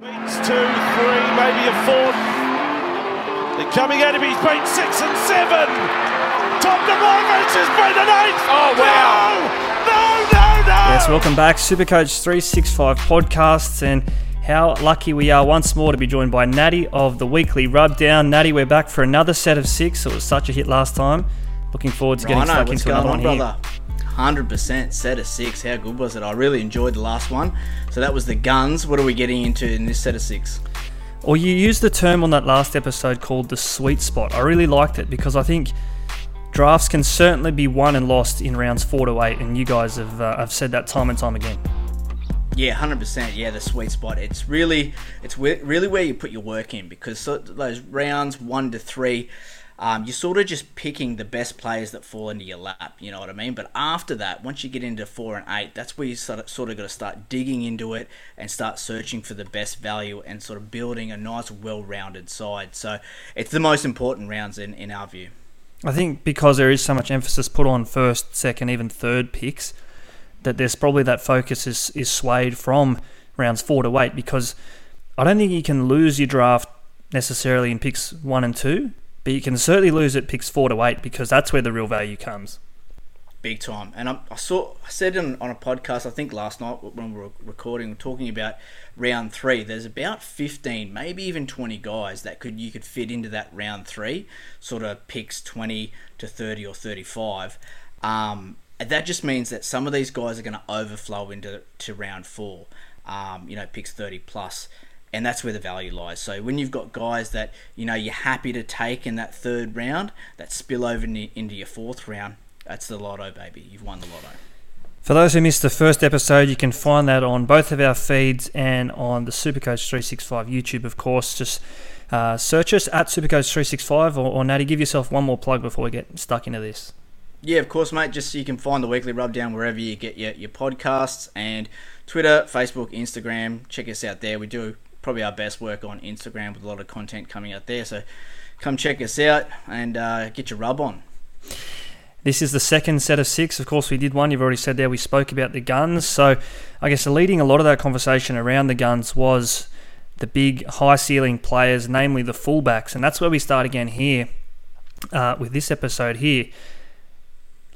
It's two, three, maybe a fourth. They're coming at him. He's beat six and seven. Tom DeMarcus has beat an eighth. Oh, wow. No, no, no, no. Yes, welcome back, Supercoach 365 podcasts, and how lucky we are once more to be joined by Natty of the Weekly Rubdown. Natty, we're back for another set of six. It was such a hit last time. Looking forward to getting Rhino, stuck what's into going another on, one brother? here. Hundred percent set of six. How good was it? I really enjoyed the last one. So that was the guns. What are we getting into in this set of six? Or you used the term on that last episode called the sweet spot. I really liked it because I think drafts can certainly be won and lost in rounds four to eight, and you guys have, uh, have said that time and time again. Yeah, hundred percent. Yeah, the sweet spot. It's really, it's really where you put your work in because those rounds one to three, um, you're sort of just picking the best players that fall into your lap. You know what I mean? But after that, once you get into four and eight, that's where you sort of, sort of got to start digging into it and start searching for the best value and sort of building a nice, well-rounded side. So it's the most important rounds in in our view. I think because there is so much emphasis put on first, second, even third picks, that there's probably that focus is, is swayed from rounds four to eight because I don't think you can lose your draft necessarily in picks one and two, but you can certainly lose at picks four to eight because that's where the real value comes. big time. And I, I saw, I said on, on a podcast, I think last night when we were recording, talking about round three. There's about 15, maybe even 20 guys that could you could fit into that round three, sort of picks 20 to 30 or 35. Um, and that just means that some of these guys are going to overflow into to round four. Um, you know, picks 30 plus and that's where the value lies. So when you've got guys that you know you're happy to take in that third round, that spill over in- into your fourth round, that's the lotto, baby. You've won the lotto. For those who missed the first episode, you can find that on both of our feeds and on the Supercoach 365 YouTube, of course. Just uh, search us at Supercoach 365 or, or Natty, give yourself one more plug before we get stuck into this. Yeah, of course, mate. Just so you can find the weekly rubdown wherever you get your, your podcasts and Twitter, Facebook, Instagram. Check us out there. We do probably our best work on Instagram with a lot of content coming out there. So come check us out and uh, get your rub on. This is the second set of six. Of course, we did one. You've already said there we spoke about the guns. So, I guess leading a lot of that conversation around the guns was the big high ceiling players, namely the fullbacks. And that's where we start again here uh, with this episode here.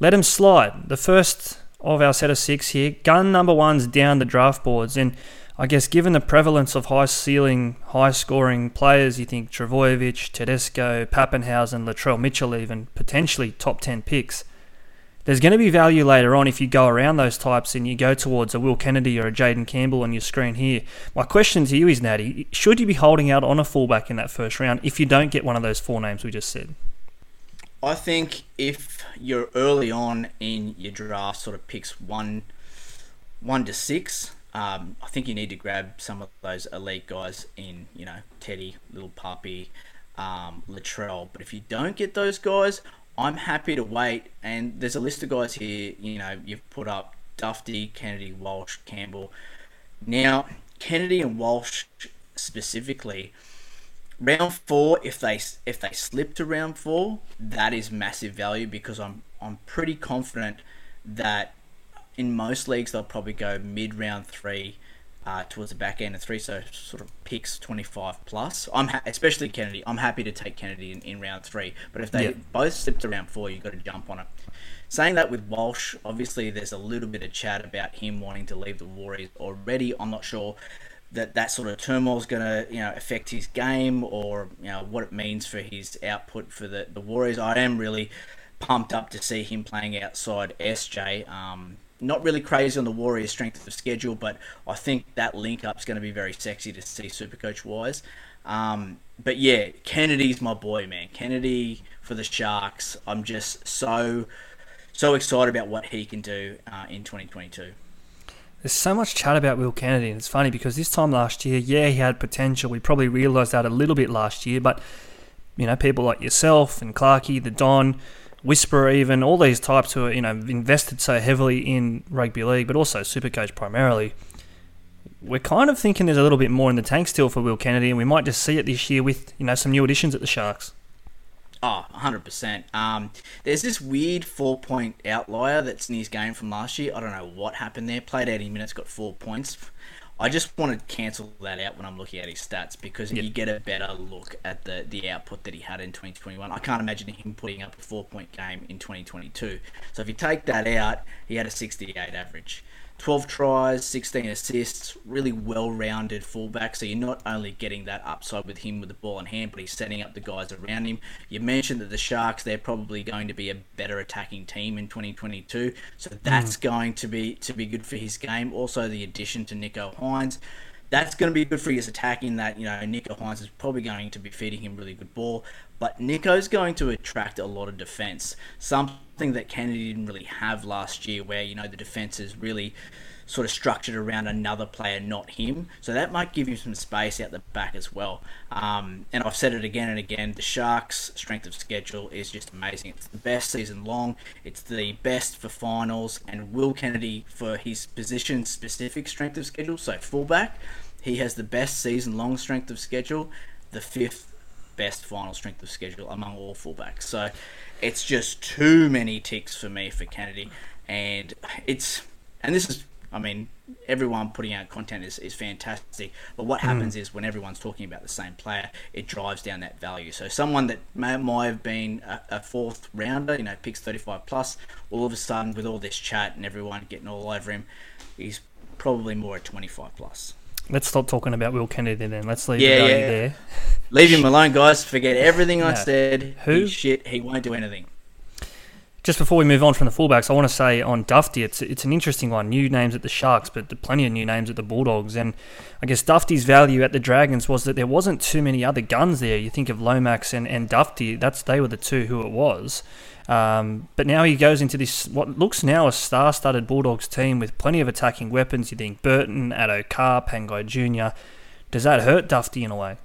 Let them slide. The first of our set of six here. Gun number one's down the draft boards. And I guess given the prevalence of high ceiling, high scoring players, you think Trbojevic, Tedesco, Papenhuyzen, Latrell Mitchell, even potentially top 10 picks. There's going to be value later on if you go around those types and you go towards a Will Kennedy or a Jayden Campbell on your screen here. My question to you is, Natty, should you be holding out on a fullback in that first round if you don't get one of those four names we just said? I think if you're early on in your draft, sort of picks one, one to six, um, I think you need to grab some of those elite guys in, you know, Teddy, Little Puppy, um, Latrell. But if you don't get those guys, I'm happy to wait. And there's a list of guys here. You know, you've put up Dufty, Kennedy, Walsh, Campbell. Now, Kennedy and Walsh specifically, round four, if they if they slip to round four, that is massive value because I'm I'm pretty confident that in most leagues they'll probably go mid round three. Uh, towards the back end of three, so sort of picks 25 plus. I'm ha- especially Kennedy. I'm happy to take Kennedy in, in round three, but if they Yep. both slip to round four, you've got to jump on it. Saying that with Walsh, obviously there's a little bit of chat about him wanting to leave the Warriors already. I'm not sure that that sort of turmoil is going to you know affect his game or you know what it means for his output for the, the Warriors. I am really pumped up to see him playing outside SJ. Um, not really crazy on the Warriors' strength of schedule, but I think that link up is going to be very sexy to see Supercoach wise. Um, but yeah, Kennedy's my boy, man. Kennedy for the Sharks. I'm just so so excited about what he can do uh, in 2022. There's so much chat about Will Kennedy, and it's funny because this time last year, yeah, he had potential. We probably realised that a little bit last year, but you know, people like yourself and Clarkey, the Don, Whisperer, even all these types who are you know invested so heavily in rugby league, but also Supercoach primarily. We're kind of thinking there's a little bit more in the tank still for Will Kennedy, and we might just see it this year with you know some new additions at the Sharks. Oh, 100%. Um, there's this weird four point outlier that's in his game from last year. I don't know what happened there. Played 80 minutes, got four points. I just want to cancel that out when I'm looking at his stats because you get a better look at the, the output that he had in 2021. I can't imagine him putting up a four point game in 2022. So if you take that out, he had a 68 average. 12 tries, 16 assists, really well rounded fullback. So you're not only getting that upside with him with the ball in hand, but he's setting up the guys around him. You mentioned that the Sharks, they're probably going to be a better attacking team in 2022. So that's mm. going to be to be good for his game. Also, the addition to Nicho Hynes. That's going to be good for his attack in that, you know, Nicho Hynes is probably going to be feeding him really good ball. But Nicho's going to attract a lot of defense. Something that Kennedy didn't really have last year, where, you know, the defense is really sort of structured around another player, not him. So that might give you some space out the back as well. Um, and I've said it again and again the Sharks' strength of schedule is just amazing. It's the best season long, it's the best for finals, and Will Kennedy, for his position specific strength of schedule, so fullback, he has the best season long strength of schedule, the fifth best final strength of schedule among all fullbacks. So it's just too many ticks for me for Kennedy. And it's, and this is I mean, everyone putting out content is, is fantastic, but what hmm. happens is when everyone's talking about the same player, it drives down that value. So someone that may, might have been a, a fourth rounder, you know, picks 35 plus, all of a sudden with all this chat and everyone getting all over him, he's probably more at 25 plus. Let's stop talking about Will Kennedy then. Let's leave Yeah, yeah. there. Leave him alone, guys. Forget everything I said. Who? He's shit. He won't do anything. Just before we move on from the fullbacks, I want to say on Dufty, it's it's an interesting one. New names at the Sharks, but plenty of new names at the Bulldogs. And I guess Dufty's value at the Dragons was that there wasn't too many other guns there. You think of Lomax and, and Dufty, that's they were the two who it was. Um, but now he goes into this what looks now a star-studded Bulldogs team with plenty of attacking weapons. You think Burton, Addo Carr, Pangai Jr. Does that hurt Dufty in a way?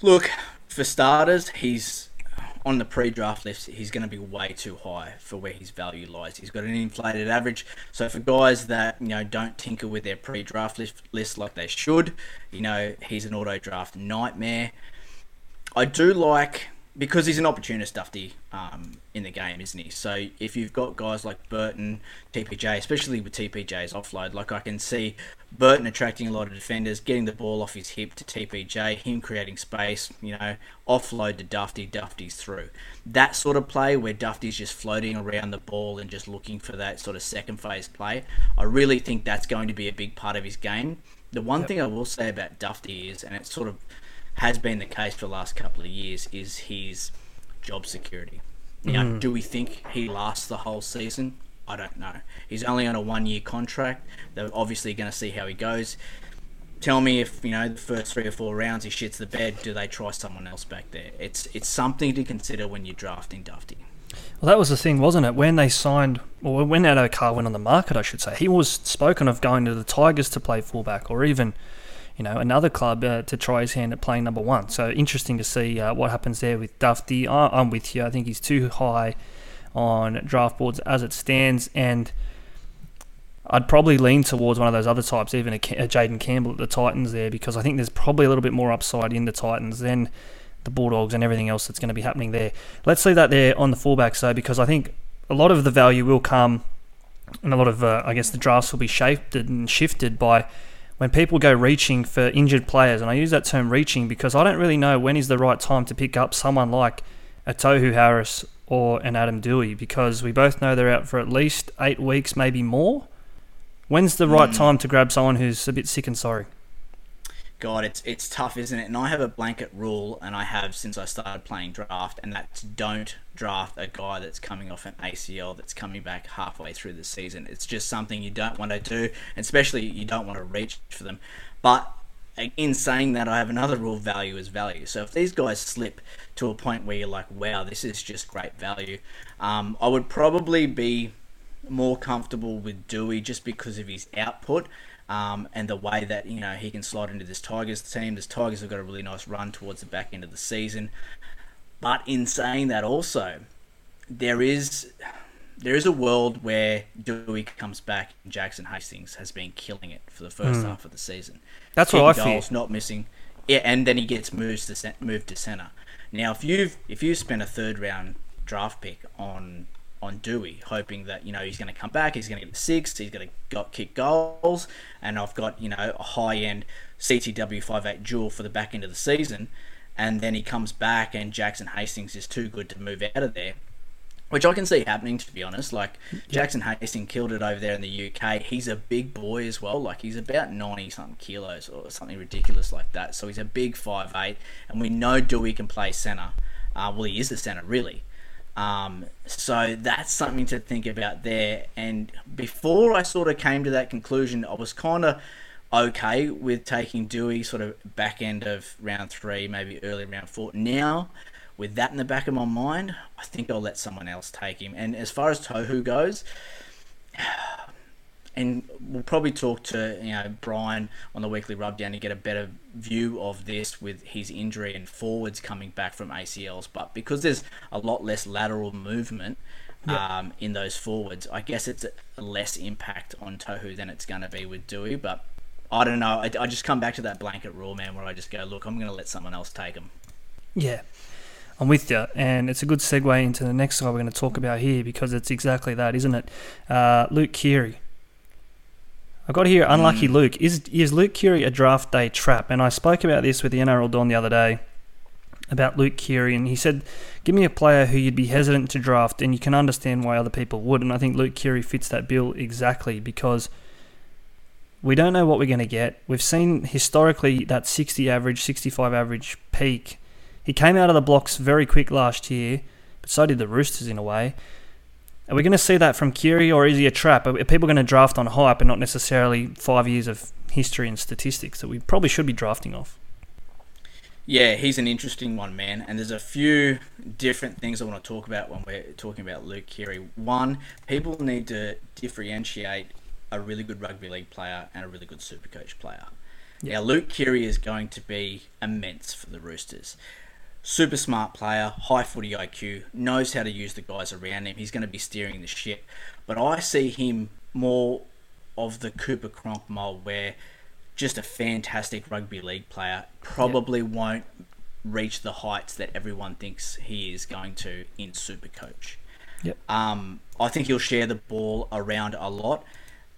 Look, for starters, he's on the pre-draft list. He's going to be way too high for where his value lies. He's got an inflated average. So for guys that you know don't tinker with their pre-draft list, list like they should, you know he's an auto draft nightmare. I do like because he's an opportunist, Dufty, um, in the game, isn't he? So if you've got guys like Burton, TPJ, especially with TPJ's offload, like I can see Burton attracting a lot of defenders, getting the ball off his hip to TPJ, him creating space, you know, offload to Dufty, Dufty's through. That sort of play where Dufty's just floating around the ball and just looking for that sort of second phase play, I really think that's going to be a big part of his game. The one thing I will say about Dufty is, and it's sort of has been the case for the last couple of years, is his job security. Now, hmm. do we think he lasts the whole season? I don't know. He's only on a one year contract. They're obviously going to see how he goes. Tell me if, you know, the first three or four rounds he shits the bed, do they try someone else back there? It's it's something to consider when you're drafting Dufty. Well, that was the thing, wasn't it? When they signed, or when Addo Carr went on the market, I should say, he was spoken of going to the Tigers to play fullback, or even, you know, another club uh, to try his hand at playing number one. So interesting to see uh, what happens there with Dufty. I, I'm with you. I think he's too high on draft boards as it stands, and I'd probably lean towards one of those other types, even a, Jayden Campbell at the Titans there, because I think there's probably a little bit more upside in the Titans than the Bulldogs and everything else that's going to be happening there. Let's leave that there on the fullbacks though, because I think a lot of the value will come, and a lot of uh, I guess the drafts will be shaped and shifted by when people go reaching for injured players, and I use that term reaching because I don't really know when is the right time to pick up someone like a Tohu Harris or an Adam Doueihi because we both know they're out for at least eight weeks, maybe more. When's the right mm. time to grab someone who's a bit sick and sorry? God, it's it's tough, isn't it? And I have a blanket rule, and I have since I started playing draft, and that's don't draft a guy that's coming off an ACL that's coming back halfway through the season. It's just something you don't want to do, especially you don't want to reach for them. But in saying that, I have another rule: value is value. So if these guys slip to a point where you're like, "Wow, this is just great value," um, I would probably be more comfortable with Dewey just because of his output. Um, and the way that you know he can slide into this Tigers team. This Tigers have got a really nice run towards the back end of the season. But in saying that, also there is there is a world where Dewey comes back and Jackson Hastings has been killing it for the first mm. half of the season. That's what I goals, feel. Not missing. Yeah, and then he gets moved to moved to center. Now, if you've if you spend a third round draft pick on on Doueihi, hoping that you know he's going to come back, he's going to get six, he's going to got kick goals, and I've got you know a high end CTW 58 dual for the back end of the season, and then he comes back and Jackson Hastings is too good to move out of there. Which I can see happening, to be honest. Like Jackson Hastings killed it over there in the UK. He's a big boy as well. Like he's about ninety something kilos or something ridiculous like that. So he's a big five eight, and we know Doueihi can play centre. Uh, well, he is the centre really. Um, so that's something to think about there. And before I sort of came to that conclusion, I was kind of okay with taking Dewey sort of back end of round three, maybe early round four. Now, with that in the back of my mind, I think I'll let someone else take him. And as far as Tohu goes, and we'll probably talk to you know Brian on the weekly rubdown to get a better view of this with his injury and forwards coming back from ACLs. But because there's a lot less lateral movement yep. um, in those forwards, I guess it's a less impact on Tohu than it's going to be with Dewey. But I don't know. I, I just come back to that blanket rule, man, where I just go, look, I'm going to let someone else take him. Yeah. I'm with you, and it's a good segue into the next guy we're going to talk about here because it's exactly that, isn't it? Uh, Luke Keary. I got here, unlucky mm. Luke. Is is Luke Keary a draft day trap? And I spoke about this with the NRL Don the other day about Luke Keary, and he said, "Give me a player who you'd be hesitant to draft, and you can understand why other people would." And I think Luke Keary fits that bill exactly because we don't know what we're going to get. We've seen historically that 60 average, 65 average peak. He came out of the blocks very quick last year, but so did the Roosters in a way. Are we going to see that from Keary, or is he a trap? Are people going to draft on hype and not necessarily five years of history and statistics that we probably should be drafting off? Yeah, he's an interesting one, man. And there's a few different things I want to talk about when we're talking about Luke Keary. One, people need to differentiate a really good rugby league player and a really good super coach player. Yeah. Now, Luke Keary is going to be immense for the Roosters super smart player, high footy IQ, knows how to use the guys around him. He's going to be steering the ship. But I see him more of the Cooper Cronk mold, where just a fantastic rugby league player probably yep. won't reach the heights that everyone thinks he is going to in Supercoach. Yep. Um, I think he'll share the ball around a lot.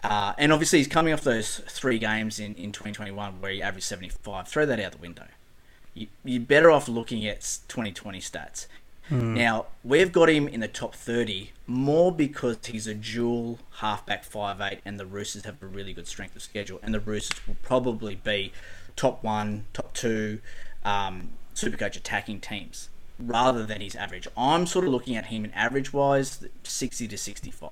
Uh, and obviously, he's coming off those three games in, in 2021 where he averaged 75. Throw that out the window you, are better off looking at 2020 stats. Hmm. Now, we've got him in the top 30 more because he's a dual halfback 5'8 and the Roosters have a really good strength of schedule. And the Roosters will probably be top one, top two um, Supercoach attacking teams rather than his average. I'm sort of looking at him in average wise 60 to 65.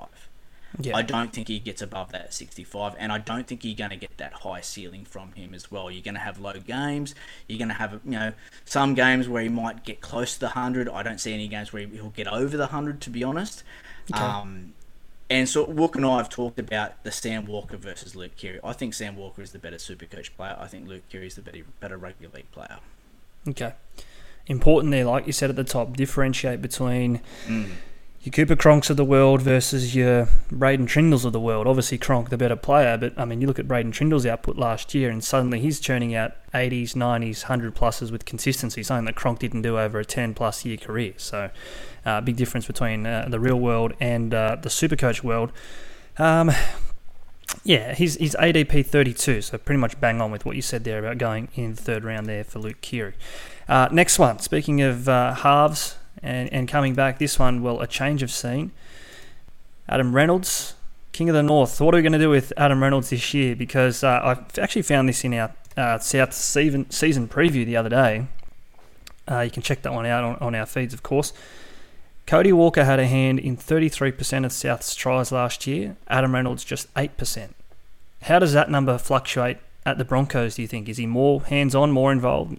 Yeah. I don't think he gets above that 65, and I don't think you're going to get that high ceiling from him as well. You're going to have low games. You're going to have, you know, some games where he might get close to the 100. I don't see any games where he'll get over the 100, to be honest. Okay. Um, and so Wook and I have talked about the Sam Walker versus Luke Keary. I think Sam Walker is the better super coach player. I think Luke Keary is the better, better rugby league player. Okay. Important there, like you said at the top, differentiate between... Mm your Cooper Cronks of the world versus your Braydon Trindalls of the world. Obviously, Cronk the better player, but I mean, you look at Braydon Trindall's output last year, and suddenly he's churning out 80s, 90s, 100 pluses with consistency, something that Cronk didn't do over a 10 plus year career. So, uh, big difference between uh, the real world and uh, the Supercoach world. Um, yeah, he's he's ADP 32, so pretty much bang on with what you said there about going in the third round there for Luke Keary. Uh, next one, speaking of uh, halves and, and coming back, this one, well, a change of scene. Adam Reynolds, King of the North. What are we going to do with Adam Reynolds this year? Because uh, I actually found this in our uh, South season, season preview the other day. Uh, you can check that one out on, on our feeds, of course. Cody Walker had a hand in 33% of South's tries last year. Adam Reynolds just 8%. How does that number fluctuate at the Broncos, do you think? Is he more hands on, more involved?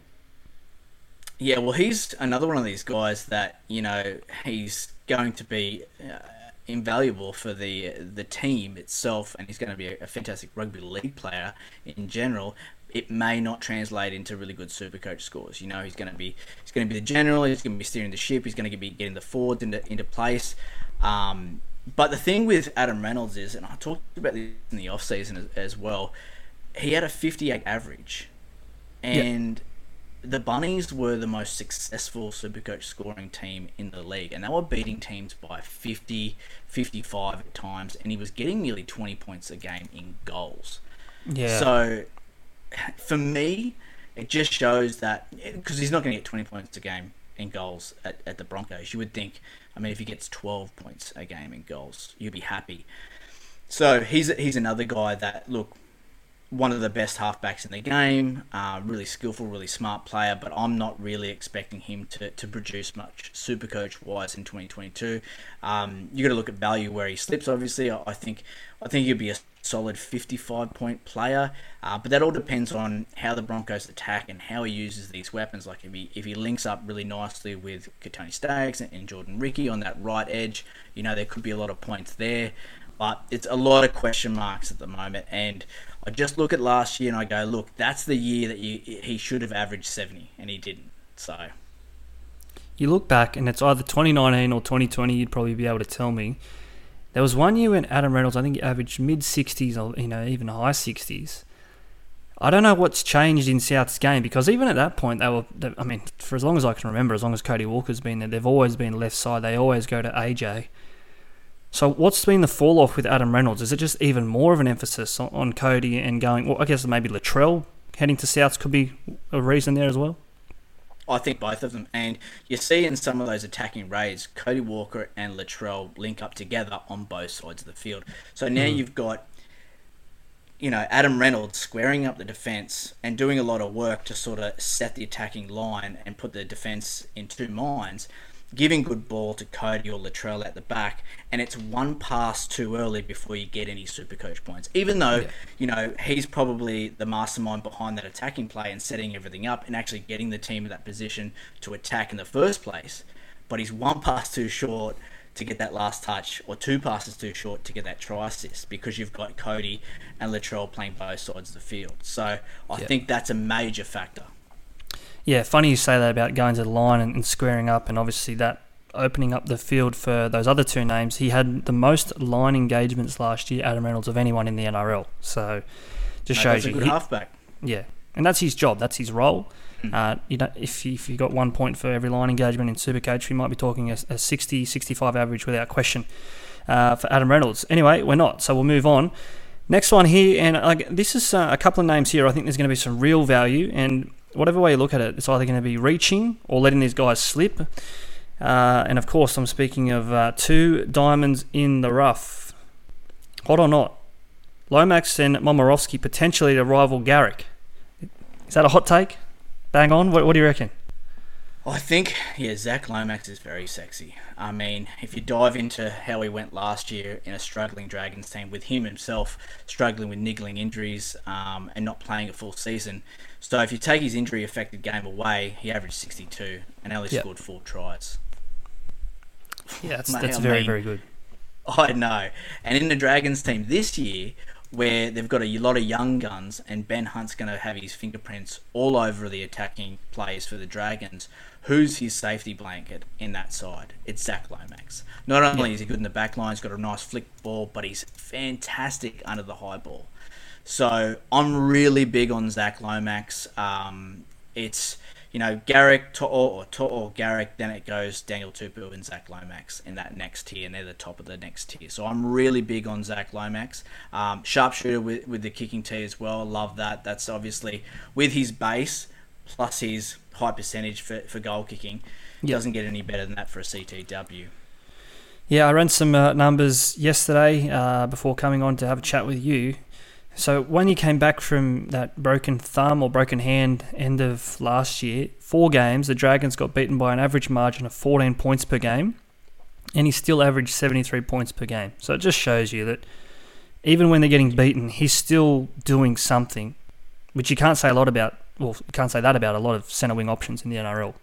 Yeah, well, he's another one of these guys that you know he's going to be uh, invaluable for the the team itself, and he's going to be a, a fantastic rugby league player in general. It may not translate into really good super coach scores. You know, he's going to be he's going to be the general. He's going to be steering the ship. He's going to be getting the forwards into into place. Um, but the thing with Adam Reynolds is, and I talked about this in the off season as, as well. He had a 58 average, and. Yep the Bunnies were the most successful Supercoach scoring team in the league, and they were beating teams by 50, 55 at times, and he was getting nearly 20 points a game in goals. Yeah. So, for me, it just shows that because he's not going to get 20 points a game in goals at, at the Broncos. You would think, I mean, if he gets 12 points a game in goals, you'd be happy. So he's he's another guy that look one of the best halfbacks in the game, uh, really skillful, really smart player, but I'm not really expecting him to, to produce much super coach wise in 2022. Um, you got to look at value where he slips. Obviously, I, think I think he'll be a solid 55 point player, uh, but that all depends on how the Broncos attack and how he uses these weapons. Like if he if he links up really nicely with Kotoni Staggs and Jordan Riki on that right edge, you know there could be a lot of points there. But it's a lot of question marks at the moment, and I just look at last year and I go, look, that's the year that you, he should have averaged 70, and he didn't. So. You look back, and it's either 2019 or 2020, you'd probably be able to tell me. There was one year when Adam Reynolds, I think, averaged mid 60s or you know even high 60s. I don't know what's changed in South's game because even at that point, they were. They, I mean, for as long as I can remember, as long as Cody Walker's been there, they've always been left side. They always go to AJ. So what's been the fall off with Adam Reynolds? Is it just even more of an emphasis on, on Cody and going? Well, I guess maybe Latrell heading to Souths could be a reason there as well. I think both of them, and you see in some of those attacking raids, Cody Walker and Latrell link up together on both sides of the field. So now mm. you've got, you know, Adam Reynolds squaring up the defense and doing a lot of work to sort of set the attacking line and put the defense in two minds giving good ball to Cody or Latrell at the back, and it's one pass too early before you get any super coach points. Even though, yeah. you know, he's probably the mastermind behind that attacking play and setting everything up and actually getting the team in that position to attack in the first place, but he's one pass too short to get that last touch, or two passes too short to get that try assist because you've got Cody and Latrell playing both sides of the field. So I yeah. think that's a major factor. Yeah, funny you say that about going to the line and, and squaring up, and obviously that opening up the field for those other two names. He had the most line engagements last year, Adam Reynolds, of anyone in the NRL. So just no, shows you. good he, halfback. Yeah, and that's his job. That's his role. Mm. Uh, you know, if, if you got one point for every line engagement in Supercoach, we might be talking a, a 60, 65 average without question uh, for Adam Reynolds. Anyway, we're not, so we'll move on. Next one here, and like this is uh, a couple of names here. I think there's going to be some real value, and whatever way you look at it, it's either going to be reaching or letting these guys slip. Uh, and of course, I'm speaking of uh, two diamonds in the rough. Hot or not, Lomax and Momirovski potentially to rival Garrick. Is that a hot take? Bang on. What, what do you reckon? I think, yeah, Zac Lomax is very sexy. I mean, if you dive into how he went last year in a struggling Dragons team, with him himself struggling with niggling injuries um, and not playing a full season, so if you take his injury affected game away, he averaged 62 and only yep. scored four tries. Yeah, that's, Mate, that's very, mean, very good. I know. And in the Dragons team this year, where they've got a lot of young guns, and Ben Hunt's going to have his fingerprints all over the attacking players for the Dragons. Who's his safety blanket in that side? It's Zac Lomax. Not only is he good in the back line, he's got a nice flick ball, but he's fantastic under the high ball. So I'm really big on Zac Lomax. Um, it's you know Garrick to, or, or Garrick, then it goes Daniel Tupou and Zac Lomax in that next tier, and they're the top of the next tier. So I'm really big on Zac Lomax. Um, sharpshooter with, with the kicking tee as well. Love that. That's obviously with his base plus his high percentage for, for goal kicking. Yep. Doesn't get any better than that for a CTW. Yeah, I ran some uh, numbers yesterday uh, before coming on to have a chat with you. So when you came back from that broken thumb or broken hand end of last year, four games, the Dragons got beaten by an average margin of 14 points per game, and he still averaged 73 points per game. So it just shows you that even when they're getting beaten, he's still doing something, which you can't say a lot about. Well, can't say that about a lot of centre wing options in the NRL.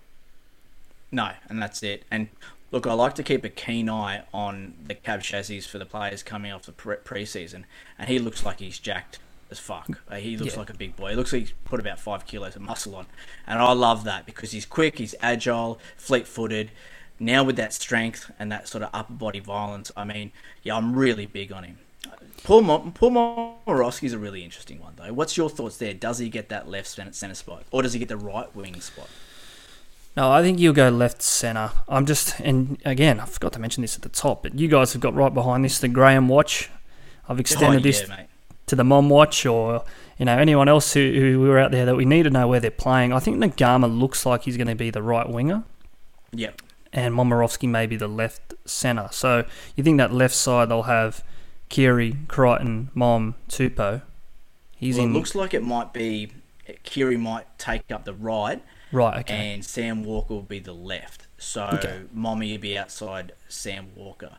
No, and that's it. And Look, I like to keep a keen eye on the cab chassis for the players coming off the pre season, and he looks like he's jacked as fuck. Uh, he looks yeah. like a big boy. He looks like he's put about five kilos of muscle on, and I love that because he's quick, he's agile, fleet footed. Now with that strength and that sort of upper body violence, I mean, yeah, I'm really big on him. Paul, Mo- Paul is a really interesting one, though. What's your thoughts there? Does he get that left centre spot, or does he get the right wing spot? No, I think you'll go left centre. I'm just, and again, I forgot to mention this at the top, but you guys have got right behind this the Graham watch. I've extended oh, this to the Mom watch, or you know anyone else who, who were out there that we need to know where they're playing. I think Nagama looks like he's going to be the right winger. Yep. And Momirovski may be the left centre. So you think that left side they'll have Keary, Crichton, Mom, Tupou. He's well, in. It looks like it might be Keary might take up the right Right, okay. And Sam Walker will be the left. So okay. Mommy will be outside Sam Walker.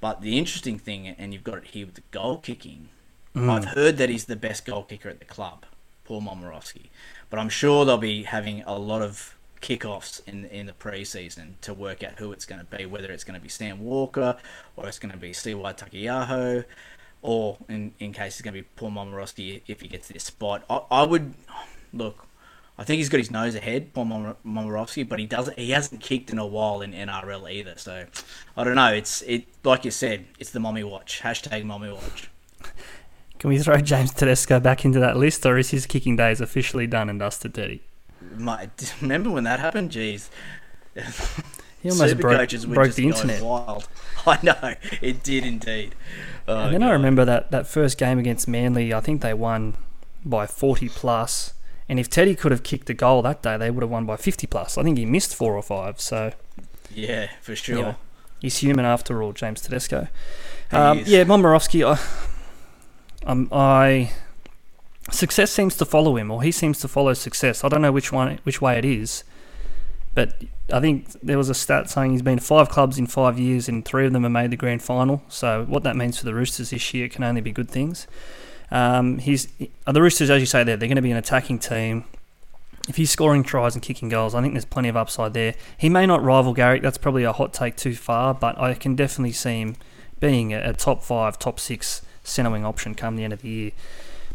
But the interesting thing, and you've got it here with the goal kicking, mm. I've heard that he's the best goal kicker at the club, Paul Momirovski. But I'm sure they'll be having a lot of kickoffs in in the preseason to work out who it's going to be, whether it's going to be Sam Walker or it's going to be Siwa Taukei'aho, or in, in case it's going to be Paul Momirovski if he gets this spot. I, I would look. I think he's got his nose ahead, Paul Momirovski, but he doesn't. He hasn't kicked in a while in NRL either. So I don't know. It's it like you said. It's the mommy watch. Hashtag mommy watch. Can we throw James Tedesco back into that list, or is his kicking days officially done and dusted, Teddy? My, remember when that happened? Jeez. He almost broke, broke the internet. Wild. I know it did indeed. Oh, and then God. I remember that, that first game against Manly. I think they won by forty plus and if Teddy could have kicked a goal that day, they would have won by 50 plus. I think he missed four or five. So, yeah, for sure. he's human after all, James Tedesco. Um, yeah, Momirovski, I, um, I success seems to follow him, or he seems to follow success. I don't know which one, which way it is, but I think there was a stat saying he's been five clubs in five years, and three of them have made the grand final. So what that means for the Roosters this year can only be good things. Um, he's uh, the Roosters, as you say, there they're going to be an attacking team. If he's scoring tries and kicking goals, I think there's plenty of upside there. He may not rival Garrick. That's probably a hot take too far, but I can definitely see him being a, a top five, top six centre wing option come the end of the year.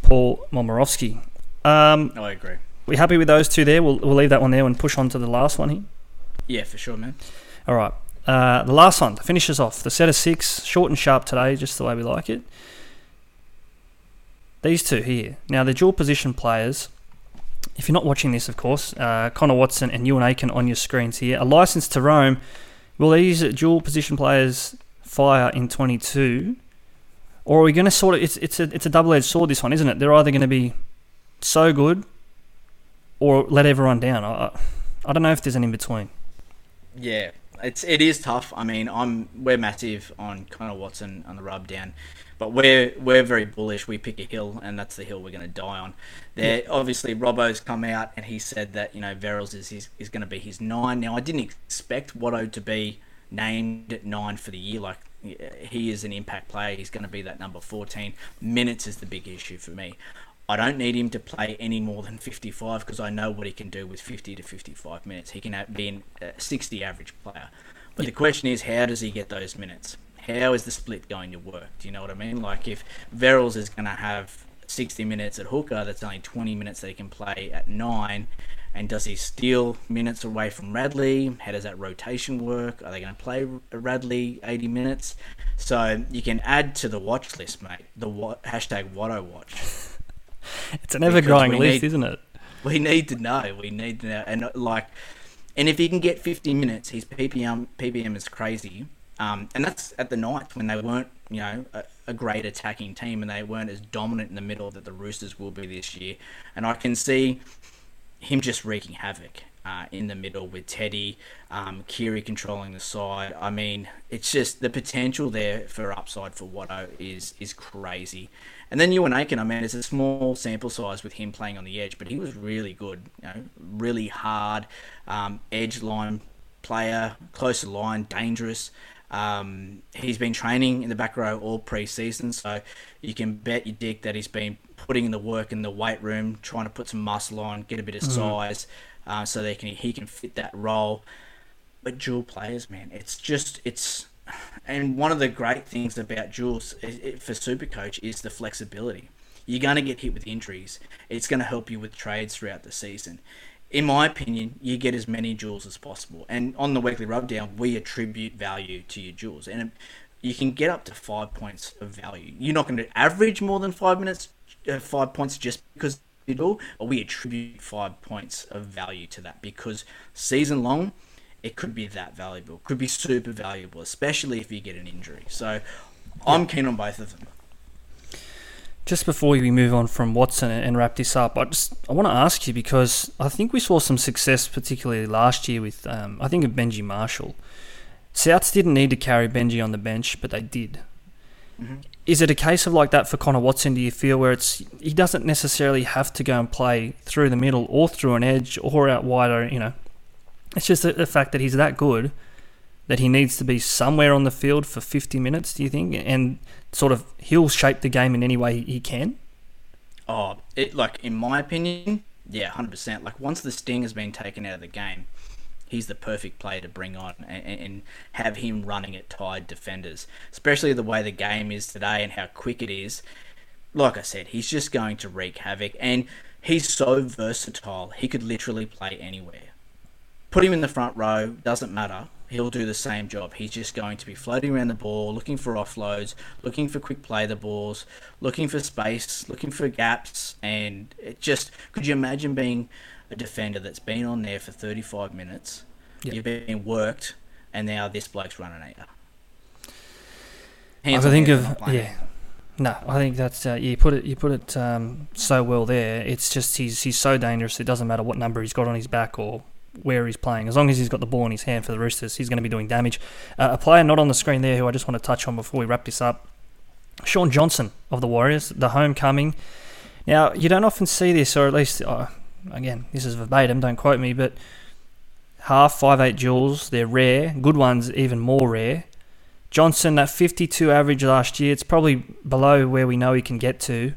Paul Momirovski. Um, I agree. We happy with those two there? We'll, we'll leave that one there and push on to the last one here. Yeah, for sure, man. All right. Uh, the last one finishes off the set of six, short and sharp today, just the way we like it. These two here. Now, they're dual position players. If you're not watching this, of course, uh, Connor Watson and Euan Aitken on your screens here. A license to roam. Will these dual position players fire in 22? Or are we going to sort of. It's, it's a, it's a double edged sword, this one, isn't it? They're either going to be so good or let everyone down. I, I don't know if there's an in between. Yeah, it's it is tough. I mean, I'm we're massive on Connor Watson on the rub down. But we're we're very bullish. We pick a hill, and that's the hill we're going to die on. There, yeah. obviously, Robbo's come out and he said that you know Verills is is, is going to be his nine. Now, I didn't expect Watto to be named at nine for the year. Like he is an impact player. He's going to be that number fourteen. Minutes is the big issue for me. I don't need him to play any more than 55 because I know what he can do with 50 to 55 minutes. He can be a uh, 60 average player. But the question is, how does he get those minutes? how is the split going to work? Do you know what I mean? Like if Verills is going to have 60 minutes at hooker, that's only 20 minutes that he can play at nine. And does he steal minutes away from Radley? How does that rotation work? Are they going to play Radley 80 minutes? So you can add to the watch list, mate. The wa- hashtag Watto Watch. It's an ever growing list, need, isn't it? We need to know. We need to know. And like, and if he can get 50 minutes, his PPM PPM is crazy. Um, and that's at the night when they weren't, you know, a, a, great attacking team and they weren't as dominant in the middle that the Roosters will be this year. And I can see him just wreaking havoc uh, in the middle with Teddy, um, Keary controlling the side. I mean, it's just the potential there for upside for Watto is is crazy. And then Euan Aitken, I mean, it's a small sample size with him playing on the edge, but he was really good. You know, really hard um, edge line player, close to line, dangerous. Um, he's been training in the back row all pre-season, so you can bet your dick that he's been putting in the work in the weight room, trying to put some muscle on, get a bit of mm. size, uh, so they can he can fit that role. But dual players, man, it's just it's and one of the great things about duals for Supercoach is the flexibility. You're going to get hit with injuries. It's going to help you with trades throughout the season. In my opinion, you get as many duals as possible. And on the weekly rubdown, we attribute value to your duals. And you can get up to five points of value. You're not going to average more than five minutes, five points just because do, but we attribute five points of value to that because season long, it could be that valuable. Could be super valuable, especially if you get an injury. So I'm keen on both of them. Just before we move on from Watson and wrap this up, I just I want to ask you because I think we saw some success, particularly last year with um, I think of Benji Marshall. Souths didn't need to carry Benji on the bench, but they did. Mm-hmm. Is it a case of like that for Connor Watson? Do you feel where it's he doesn't necessarily have to go and play through the middle or through an edge or out wider, you know, it's just the fact that he's that good that he needs to be somewhere on the field for 50 minutes, do you think? And sort of he'll shape the game in any way he can? Oh, it like in my opinion, yeah, 100%. Like once the sting has been taken out of the game, he's the perfect player to bring on and, and have him running at tied defenders, especially the way the game is today and how quick it is. Like I said, he's just going to wreak havoc and he's so versatile. He could literally play anywhere put him in the front row, doesn't matter. He'll do the same job. He's just going to be floating around the ball, looking for offloads, looking for quick play the balls, looking for space, looking for gaps, and it just could you imagine being a defender that's been on there for 35 minutes, yep. you've been worked, and now this bloke's running at you. Hands I think of yeah. No, I think that's uh, you put it you put it um, so well there. It's just he's he's so dangerous. It doesn't matter what number he's got on his back or where he's playing. As long as he's got the ball in his hand for the Roosters, he's going to be doing damage. Uh, a player not on the screen there who I just want to touch on before we wrap this up Shaun Johnson of the Warriors, the homecoming. Now, you don't often see this, or at least, uh, again, this is verbatim, don't quote me, but half, five, eight duals, they're rare. Good ones, even more rare. Johnson, that 52 average last year, it's probably below where we know he can get to.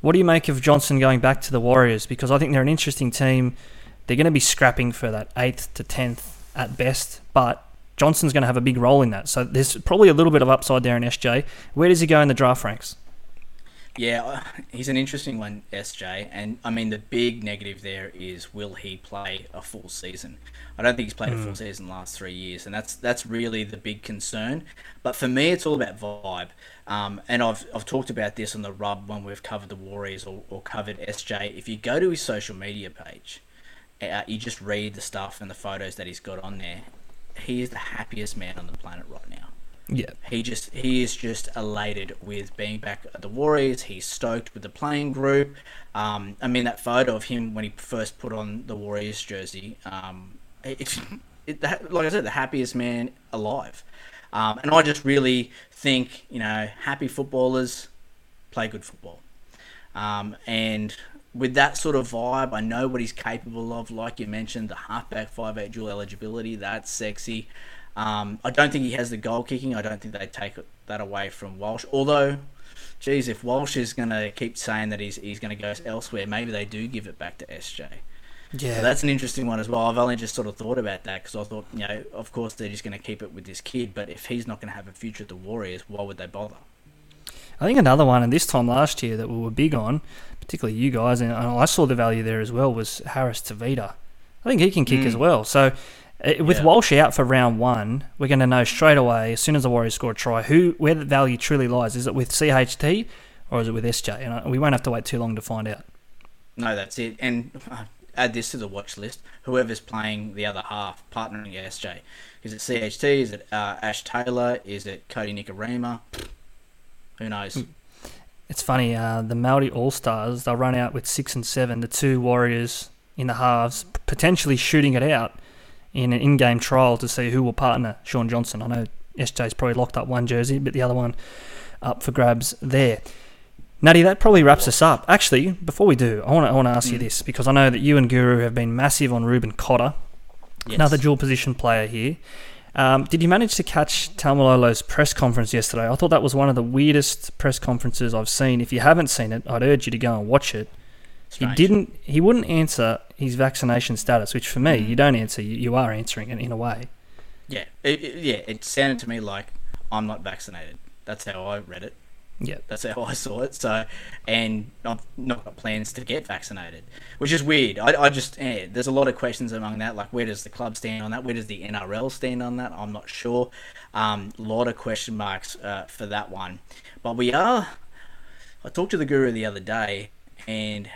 What do you make of Johnson going back to the Warriors? Because I think they're an interesting team. They're going to be scrapping for that eighth to tenth at best, but Johnson's going to have a big role in that. So there's probably a little bit of upside there in SJ. Where does he go in the draft ranks? Yeah, uh, he's an interesting one, SJ. And I mean, the big negative there is will he play a full season? I don't think he's played mm. a full hmm. season last three years, and that's that's really the big concern. But for me, it's all about vibe. Um, and I've I've talked about this on the rub when we've covered the Warriors or, or covered SJ. If you go to his social media page, uh, you just read the stuff and the photos that he's got on there. He is the happiest man on the planet right now. Yeah. He just he is just elated with being back at the Warriors. He's stoked with the playing group. Um, I mean that photo of him when he first put on the Warriors jersey. Um, it, like I said, the happiest man alive. Um, and I just really think you know happy footballers play good football. Um, and with that sort of vibe, I know what he's capable of. Like you mentioned, the halfback five eight dual eligibility, that's sexy. Um, I don't think he has the goal kicking. I don't think they take that away from Walsh. Although, geez, if Walsh is going to keep saying that he's he's going to go elsewhere, maybe they do give it back to SJ. Yeah. So that's an interesting one as well. I've only just sort of thought about that because I thought, you know, of course they're just going to keep it with this kid, but if he's not going to have a future at the Warriors, why would they bother? I think another one, and this time last year that we were big on, particularly you guys, and I saw the value there as well, was Harris Tavita. I think he can kick Mm. as well. So with Yeah. Walsh out for round one, we're going to know straight away as soon as the Warriors score a try who where the value truly lies. Is it with CHT or is it with SJ? And we won't have to wait too long to find out. No, that's it. And uh, add this to the watch list. Whoever's playing the other half, partnering SJ. Is it CHT? Is it uh, Ash Taylor? Is it Kodi Nikorima? Who knows? Hmm. It's funny, uh, the Maori All Stars, they'll run out with six and seven, the two Warriors in the halves, potentially shooting it out in an in game trial to see who will partner Shaun Johnson. I know SJ's probably locked up one jersey, but the other one up for grabs there. Natty, that probably wraps us up. Actually, before we do, I want to I want to ask you this because I know that you and Guru have been massive on Reuben Cotter, Yes. another dual position player here. Um, did you manage to catch Taumalolo's press conference yesterday? I thought that was one of the weirdest press conferences I've seen. If you haven't seen it, I'd urge you to go and watch it. Strange. He didn't. He wouldn't answer his vaccination status, which for me, you don't answer. You, you are answering it in a way. Yeah, it, it- yeah. It sounded to me like I'm not vaccinated. That's how I read it. Yeah. That's how I saw it. So, and I've not got plans to get vaccinated, which is weird. I, I just, eh, there's a lot of questions among that. Like, where does the club stand on that? Where does the NRL stand on that? I'm not sure. Um, a lot of question marks uh, for that one. But we are. I talked to the guru the other day, and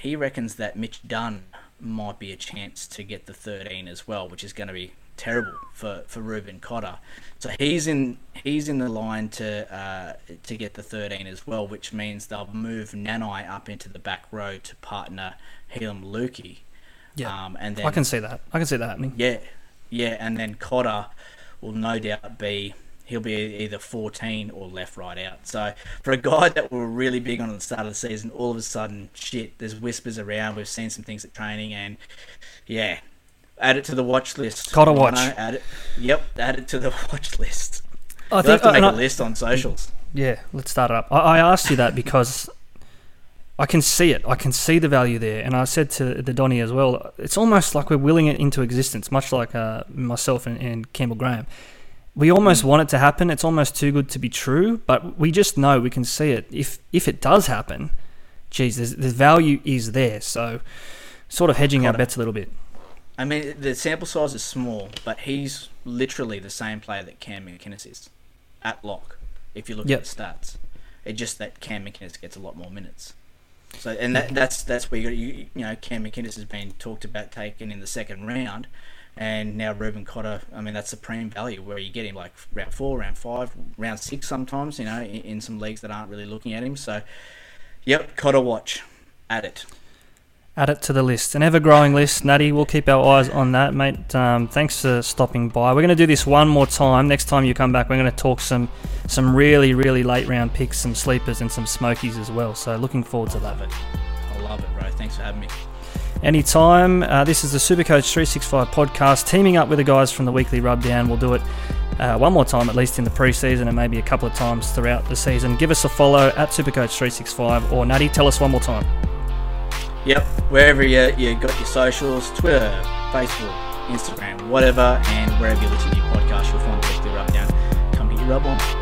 he reckons that Mitch Dunn might be a chance to get the 13 as well, which is going to be terrible for, for Reuben Cotter. So he's in he's in the line to uh, to get the 13 as well, which means they'll move Nanai up into the back row to partner Heilum Luki. Yeah. Um, and then I can see that. I can see that happening. yeah, yeah, and then Cotter will no doubt be he'll be either 14 or left right out. So for a guy that we were really big on at the start of the season, all of a sudden, shit, there's whispers around. We've seen some things at training, and yeah, add it to the watch list. Gotta watch. Add it. Yep, add it to the watch list. I We'll have to make a list on socials. Yeah, let's start it up. I, I asked you that because I can see it. I can see the value there, and I said to the Donny as well. It's almost like we're willing it into existence, much like uh, myself and, and Campbell Graham. We almost want it to happen. It's almost too good to be true, but we just know we can see it. If if it does happen, geez, there's, the value is there. So, sort of hedging our bets a little bit. I mean, the sample size is small, but he's literally the same player that Cam McInnes is at lock. If you look Yep. at the stats, it's just that Cam McInnes gets a lot more minutes. So, and that, mm. that's that's where you, got, you you know Cam McInnes has been talked about taken in the second round, and now Ruben Cotter. I mean, that's supreme value where you get him like round four, round five, round six sometimes. You know, in, in some leagues that aren't really looking at him. So, yep, Cotter watch, add it. Add it to the list. An ever growing list, Natty. We'll keep our eyes on that, mate. Um, thanks for stopping by. We're going to do this one more time. Next time you come back, we're going to talk some some really, really late round picks, some sleepers, and some smokies as well. So looking forward to that. Love it. I love it, bro. Thanks for having me. Anytime. Uh, this is the Supercoach 365 podcast, teaming up with the guys from the weekly rubdown. We'll do it uh, one more time, at least in the preseason, and maybe a couple of times throughout the season. Give us a follow at Supercoach 365 or Natty. Tell us one more time. Yep, wherever you, you got your socials, Twitter, Facebook, Instagram, whatever, and wherever you listen to your podcast, you'll find the weekly rubdown. Come get your rub on.